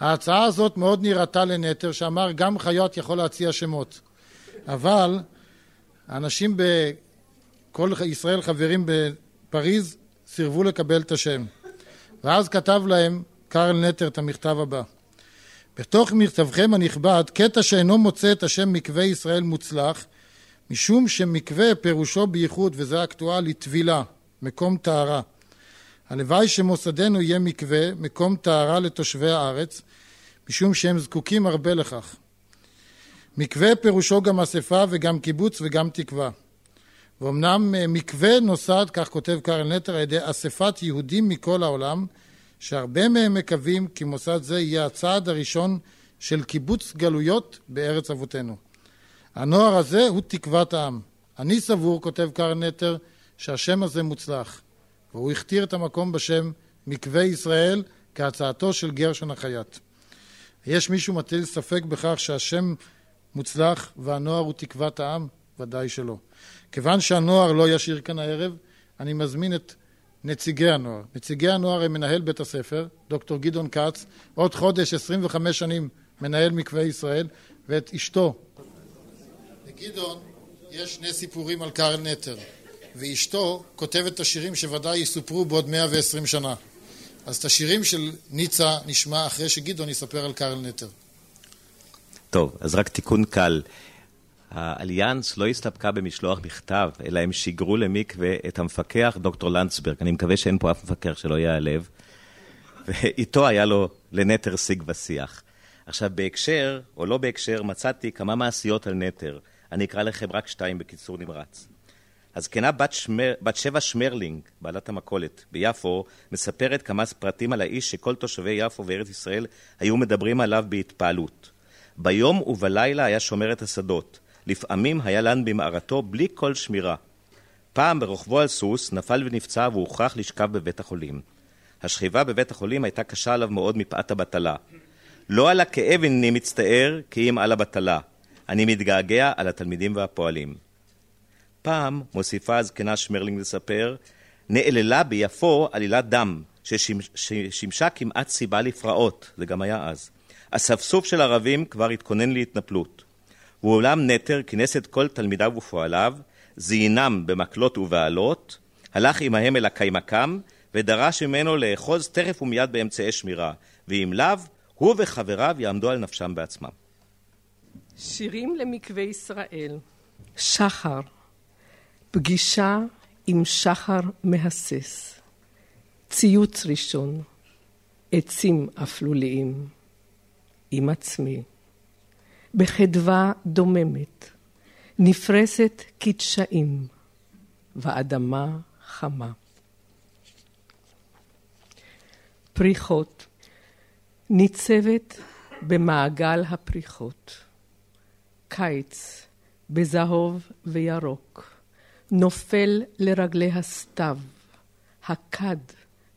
ההצעה הזאת מאוד נראתה לנטר, שאמר גם חיות יכול להציע שמות. אבל אנשים בכל ישראל חברים בפריז סירבו לקבל את השם. ואז כתב להם קרל נטר את המכתב הבא: בתוך מכתבכם הנכבד, קטע שאינו מוצא את השם מקווה ישראל מוצלח, משום שמקווה פירושו בייחוד, וזה אקטואלי, טבילה, מקום טהרה. הלוואי שמוסדנו יהיה מקווה, מקום טהרה לתושבי הארץ, משום שהם זקוקים הרבה לכך. מקווה פירושו גם אספה וגם קיבוץ וגם תקווה. ואומנם אה, מקווה נוסד, כך כותב קרל נטר, על ידי אספת יהודים מכל העולם, שהרבה מהם מקווים כי מוסד זה יהיה הצעד הראשון של קיבוץ גלויות בארץ אבותינו. הנוער הזה הוא תקוות העם. אני סבור, כותב קרל נטר, שהשם הזה מוצלח, והוא הכתיר את המקום בשם מקווה ישראל כהצעתו של גרשון החייט. יש מישהו מטיל ספק בכך שהשם מוצלח והנוער הוא תקוות העם? ודאי שלא. כיוון שהנוער לא ישיר כאן הערב, אני מזמין את נציגי הנוער. נציגי הנוער הם מנהל בית הספר, דוקטור גדעון כץ, עוד חודש, 25 שנים, מנהל מקווה ישראל, ואת אשתו. לגדעון יש שני סיפורים על קרל נטר, ואשתו כותבת את השירים שוודאי יסופרו בעוד 120 שנה. אז את השירים של ניצה נשמע אחרי שגדעון יספר על קרל נטר. טוב, אז רק תיקון קל. האליאנס לא הסתפקה במשלוח מכתב, אלא הם שיגרו למקווה את המפקח דוקטור לנצברג. אני מקווה שאין פה אף מפקח שלא ייעלב. ואיתו היה לו לנטר שיג ושיח. עכשיו, בהקשר, או לא בהקשר, מצאתי כמה מעשיות על נטר. אני אקרא לכם רק שתיים בקיצור נמרץ. הזקנה בת, שמר, בת שבע שמרלינג, בעלת המכולת, ביפו, מספרת כמה פרטים על האיש שכל תושבי יפו וארץ ישראל היו מדברים עליו בהתפעלות. ביום ובלילה היה שומר את השדות. לפעמים היה לן במערתו בלי כל שמירה. פעם ברוכבו על סוס נפל ונפצע והוכרח לשכב בבית החולים. השכיבה בבית החולים הייתה קשה עליו מאוד מפאת הבטלה. לא על הכאב איני מצטער, כי אם על הבטלה. אני מתגעגע על התלמידים והפועלים. פעם, מוסיפה הזקנה שמרלינג לספר, נעללה ביפו עלילת דם, ששימשה כמעט סיבה לפרעות, זה גם היה אז. אספסוף של ערבים כבר התכונן להתנפלות. ואולם נטר כינס את כל תלמידיו ופועליו, זיינם במקלות ובעלות, הלך עמהם אל הקיימקם, ודרש ממנו לאחוז תכף ומיד באמצעי שמירה, ואם לאו, הוא וחבריו יעמדו על נפשם בעצמם. שירים למקווה ישראל, שחר, פגישה עם שחר מהסס, ציוץ ראשון, עצים אפלוליים, עם עצמי, בחדווה דוממת, נפרסת כתשעים, ואדמה חמה. פריחות, ניצבת במעגל הפריחות. קיץ בזהוב וירוק, נופל לרגלי הסתיו, הכד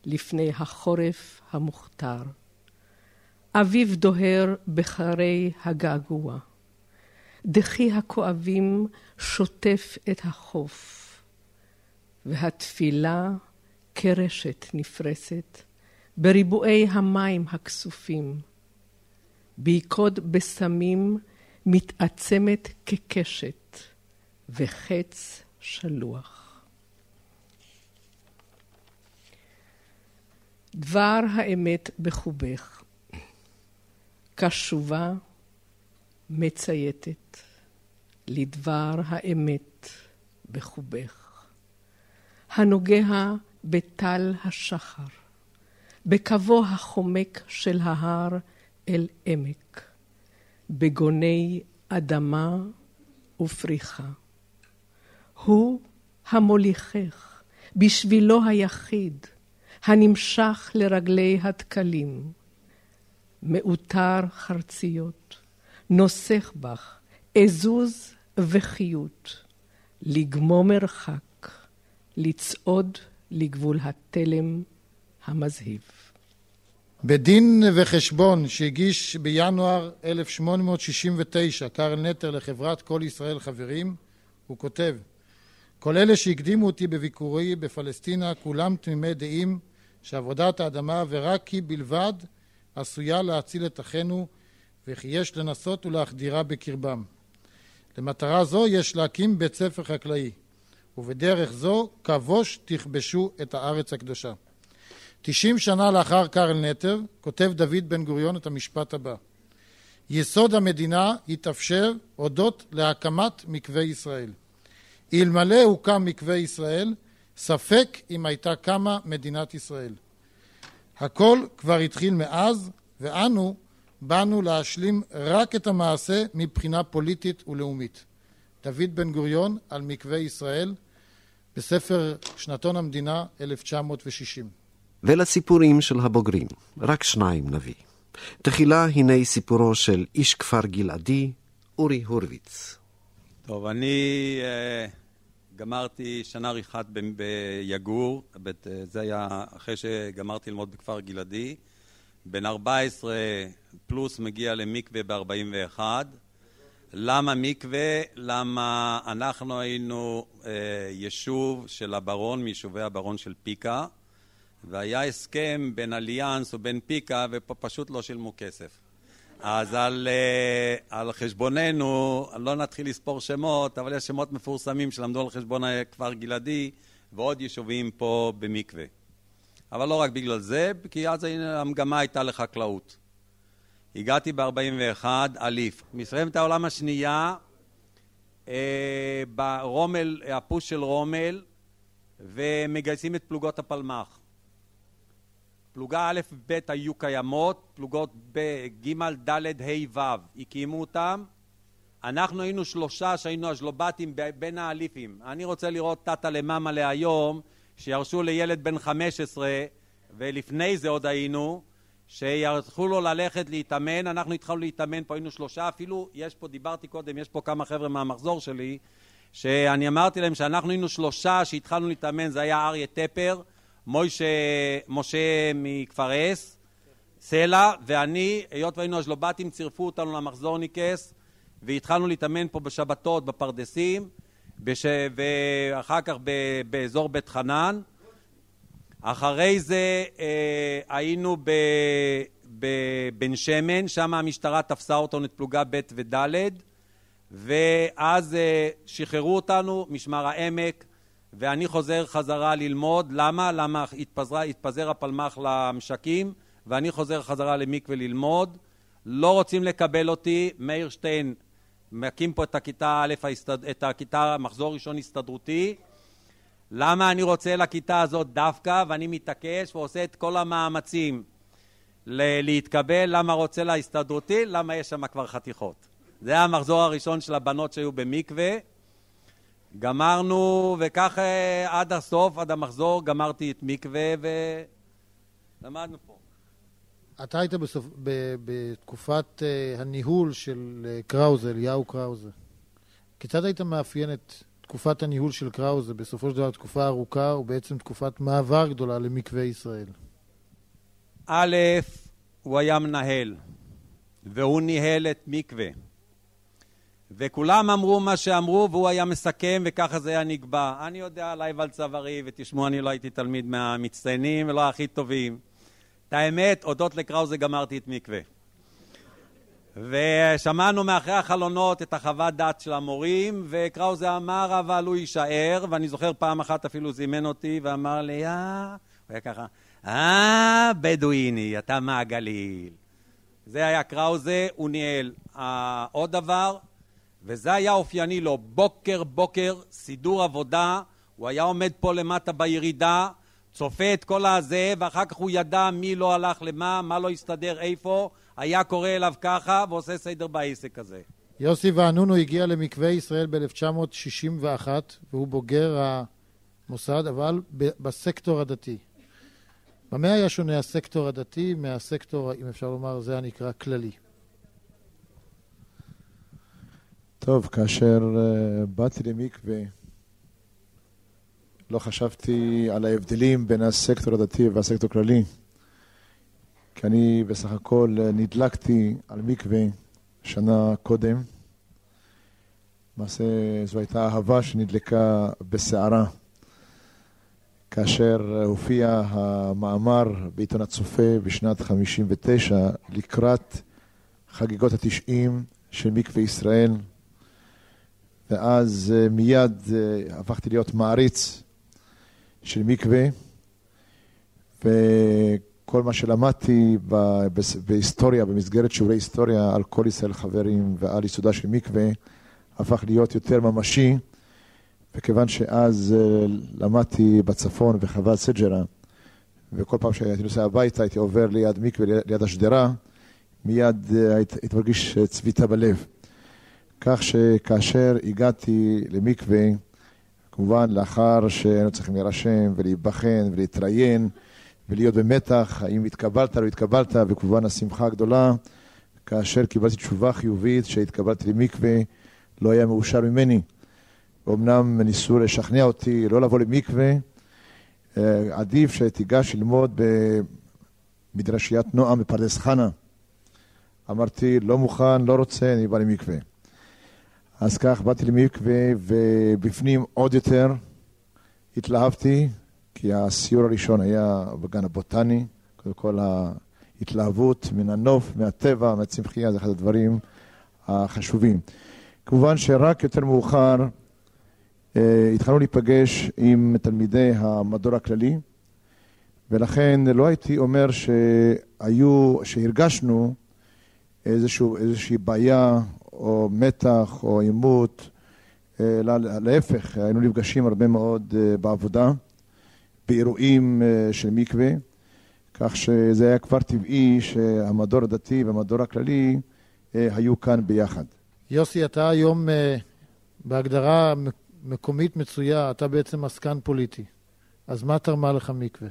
לפני החורף המוכתר. אביב דוהר בחרי הגעגוע. דחי הכואבים שוטף את החוף, והתפילה קרשת נפרסת בריבועי המים הכסופים. ביקוד בסמים מתעצמת כקשת, וחץ שלוח. דבר האמת בחובך, קשובה, מצייתת, לדבר האמת בחובך, הנוגע בטל השחר, בקו החומק של ההר אל עמק, בגוני אדמה ופריחה. הוא המוליכך, בשבילו היחיד, הנמשך לרגלי הדקלים. מעוטר חרציות, נוסך בך, אזוז וחיות, לגמו מרחק, לצעוד לגבול התלם המזהיב. בדין וחשבון שהגיש בינואר 1869 קרל נטר לחברת כל ישראל חברים, הוא כותב: כל אלה שהקדימו אותי בביקורי בפלסטינה, כולם תמימי דעים שעבודת האדמה ורק היא בלבד עשויה להציל את אחינו וכי יש לנסות ולהחדירה בקרבם. למטרה זו יש להקים בית ספר חקלאי, ובדרך זו כבוש תכבשו את הארץ הקדושה. תשעים שנה לאחר קרל נטר, כותב דוד בן גוריון את המשפט הבא: יסוד המדינה התאפשר הודות להקמת מקווה ישראל. אלמלא הוקם מקווה ישראל, ספק אם הייתה קמה מדינת ישראל. הכל כבר התחיל מאז, ואנו באנו להשלים רק את המעשה מבחינה פוליטית ולאומית. דוד בן גוריון על מקווה ישראל בספר שנתון המדינה 1960. ולסיפורים של הבוגרים, רק שניים נביא. תחילה הנה סיפורו של איש כפר גלעדי, אורי הורוביץ. טוב, אני uh, גמרתי שנה אחת ביגור, זה היה אחרי שגמרתי ללמוד בכפר גלעדי. בן 14 פלוס מגיע למקווה ב-41. למה מקווה? למה אנחנו היינו uh, יישוב של הברון, מיישובי הברון של פיקה. והיה הסכם בין אליאנס ובין פיקה, ופשוט לא שילמו כסף. אז על, uh, על חשבוננו, לא נתחיל לספור שמות, אבל יש שמות מפורסמים שלמדו על חשבון הכפר גלעדי ועוד יישובים פה במקווה. אבל לא רק בגלל זה, כי אז המגמה הייתה לחקלאות. הגעתי ב-41, אליף. מסיימת העולם השנייה, אה, ברומל, הפוש של רומל, ומגייסים את פלוגות הפלמ"ח. פלוגה א' ב' היו קיימות, פלוגות ג', ד', ה', ו', הקימו אותם. אנחנו היינו שלושה שהיינו השלובטים בין האליפים. אני רוצה לראות תתא למאמה להיום, שירשו לילד בן 15, ולפני זה עוד היינו, שירצו לו ללכת להתאמן, אנחנו התחלנו להתאמן, פה היינו שלושה, אפילו יש פה, דיברתי קודם, יש פה כמה חבר'ה מהמחזור שלי, שאני אמרתי להם שאנחנו היינו שלושה שהתחלנו להתאמן, זה היה אריה טפר, מוישה, משה מכפר אס, סלע, ואני, היות והיינו השלובטים, צירפו אותנו למחזורניקס, והתחלנו להתאמן פה בשבתות, בפרדסים, בש... ואחר כך ב... באזור בית חנן. אחרי זה אה, היינו ב... בבן שמן, שם המשטרה תפסה אותנו את פלוגה ב' וד', ואז אה, שחררו אותנו, משמר העמק, ואני חוזר חזרה ללמוד. למה? למה התפזרה, התפזר הפלמ"ח למשקים, ואני חוזר חזרה למקווה ללמוד. לא רוצים לקבל אותי, מאיר שטיין מקים פה את הכיתה א', את הכיתה מחזור ראשון הסתדרותי. למה אני רוצה לכיתה הזאת דווקא, ואני מתעקש ועושה את כל המאמצים להתקבל, למה רוצה להסתדרותי? למה יש שם כבר חתיכות. זה המחזור הראשון של הבנות שהיו במקווה. גמרנו, וכך אה, עד הסוף, עד המחזור, גמרתי את מקווה ולמדנו פה. אתה היית בסוף, ב, בתקופת uh, הניהול של uh, קראוזה, אליהו קראוזה. כיצד היית מאפיין את תקופת הניהול של קראוזה, בסופו של דבר תקופה ארוכה, ובעצם תקופת מעבר גדולה למקווה ישראל? א', הוא היה מנהל, והוא ניהל את מקווה. וכולם אמרו מה שאמרו, והוא היה מסכם, וככה זה היה נקבע. אני יודע עליי ועל צווארי, ותשמעו, אני לא הייתי תלמיד מהמצטיינים ולא הכי טובים. את האמת, הודות לקראוזה גמרתי את מקווה. ושמענו מאחרי החלונות את החוות דעת של המורים, וקראוזה אמר, אבל הוא יישאר, ואני זוכר פעם אחת אפילו זימן אותי ואמר לי, אה, הוא היה ככה, אה, בדואיני, אתה מהגליל. זה היה קראוזה, הוא ניהל. אה, עוד דבר, וזה היה אופייני לו, בוקר בוקר, סידור עבודה, הוא היה עומד פה למטה בירידה, צופה את כל הזה, ואחר כך הוא ידע מי לא הלך למה, מה לא הסתדר איפה, היה קורא אליו ככה ועושה סדר בעסק הזה. יוסי ואנונו הגיע למקווה ישראל ב-1961, והוא בוגר המוסד, אבל בסקטור הדתי. במה היה שונה הסקטור הדתי מהסקטור, אם אפשר לומר, זה הנקרא כללי? טוב, כאשר uh, באתי למקווה, לא חשבתי על ההבדלים בין הסקטור הדתי והסקטור הכללי, כי אני בסך הכל uh, נדלקתי על מקווה שנה קודם. למעשה זו הייתה אהבה שנדלקה בסערה. כאשר הופיע המאמר בעיתון הצופה בשנת 59 לקראת חגיגות התשעים של מקווה ישראל, ואז אה, מיד אה, הפכתי להיות מעריץ של מקווה, וכל מה שלמדתי בהיסטוריה, במסגרת שיעורי היסטוריה על כל ישראל חברים ועל יסודה של מקווה, הפך להיות יותר ממשי. וכיוון שאז אה, למדתי בצפון בחוות סג'רה, וכל פעם שהייתי נוסע הביתה הייתי עובר ליד מקווה, ליד השדרה, מיד הייתי מרגיש צביטה בלב. כך שכאשר הגעתי למקווה, כמובן לאחר שהיינו צריכים להירשם ולהיבחן ולהתראיין ולהיות במתח, האם התקבלת או לא התקבלת, וכמובן השמחה הגדולה, כאשר קיבלתי תשובה חיובית שהתקבלתי למקווה, לא היה מאושר ממני. אמנם ניסו לשכנע אותי לא לבוא למקווה, אה, עדיף שתיגש ללמוד במדרשיית נועם בפרדס חנה. אמרתי, לא מוכן, לא רוצה, אני בא למקווה. אז כך באתי למקווה, ובפנים עוד יותר התלהבתי, כי הסיור הראשון היה בגן הבוטני, כל ההתלהבות מן הנוף, מהטבע, מהצמחייה, זה אחד הדברים החשובים. כמובן שרק יותר מאוחר אה, התחלנו להיפגש עם תלמידי המדור הכללי, ולכן לא הייתי אומר שהיו, שהרגשנו איזשהו, איזושהי בעיה או מתח או עימות, אה, להפך, היינו נפגשים הרבה מאוד אה, בעבודה, באירועים של מקווה, כך שזה היה כבר טבעי שהמדור הדתי והמדור הכללי היו כאן ביחד. יוסי, אתה היום בהגדרה מקומית מצויה, אתה בעצם עסקן פוליטי. אז מה תרמה לך מקווה?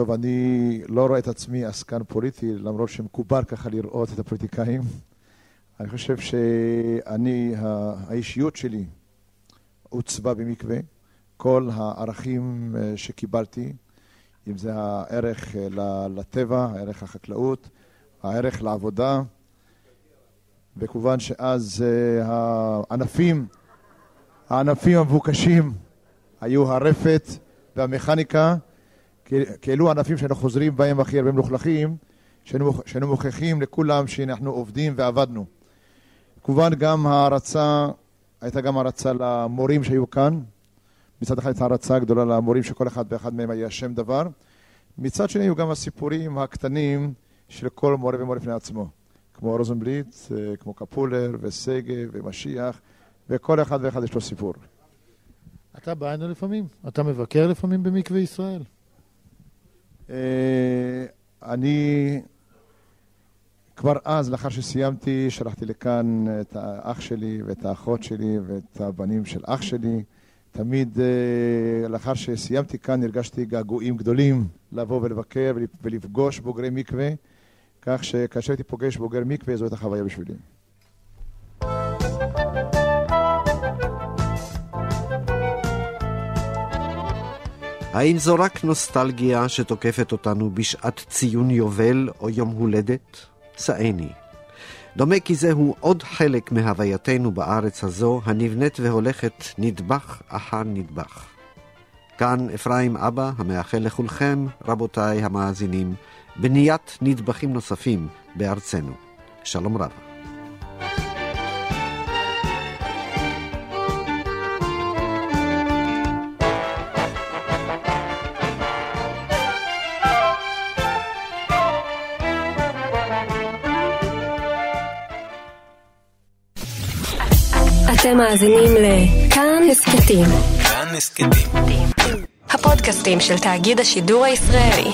אה, טוב, אני לא רואה את עצמי עסקן פוליטי, למרות שמקובל ככה לראות את הפוליטיקאים. אני חושב שאני, האישיות שלי עוצבה במקווה. כל הערכים אה, שקיבלתי, אם זה הערך אה, לטבע, הערך החקלאות, הערך לעבודה, וכמובן שאז uh, הענפים, הענפים המבוקשים היו הרפת והמכניקה, כאלו הענפים שאנחנו חוזרים בהם הכי הרבה מלוכלכים, שהיינו מוכיחים לכולם שאנחנו עובדים ועבדנו. כמובן גם הערצה, הייתה גם הערצה למורים שהיו כאן. מצד אחד הייתה הערצה גדולה למורים שכל אחד ואחד מהם היה שם דבר. מצד שני היו גם הסיפורים הקטנים של כל מורה ומורה לפני עצמו. כמו רוזנבליט, אה, כמו קפולר ושגב ומשיח, וכל אחד ואחד יש לו סיפור. אתה הנה לפעמים? אתה מבקר לפעמים במקווה ישראל? אה, אני כבר אז, לאחר שסיימתי, שלחתי לכאן את האח שלי ואת האחות שלי ואת הבנים של אח שלי. תמיד אה, לאחר שסיימתי כאן הרגשתי געגועים גדולים לבוא ולבקר ולפגוש בוגרי מקווה. כך שכאשר הייתי פוגש בוגר מקווה, זו הייתה חוויה בשבילי. האם זו רק נוסטלגיה שתוקפת אותנו בשעת ציון יובל או יום הולדת? סעני. דומה כי זהו עוד חלק מהווייתנו בארץ הזו, הנבנית והולכת נדבך אחר נדבך. כאן אפרים אבא, המאחל לכולכם, רבותיי המאזינים, בניית נדבכים נוספים בארצנו. שלום רב. מאזינים לכאן הסכתים. כאן הסכתים. הפודקאסטים של תאגיד השידור הישראלי.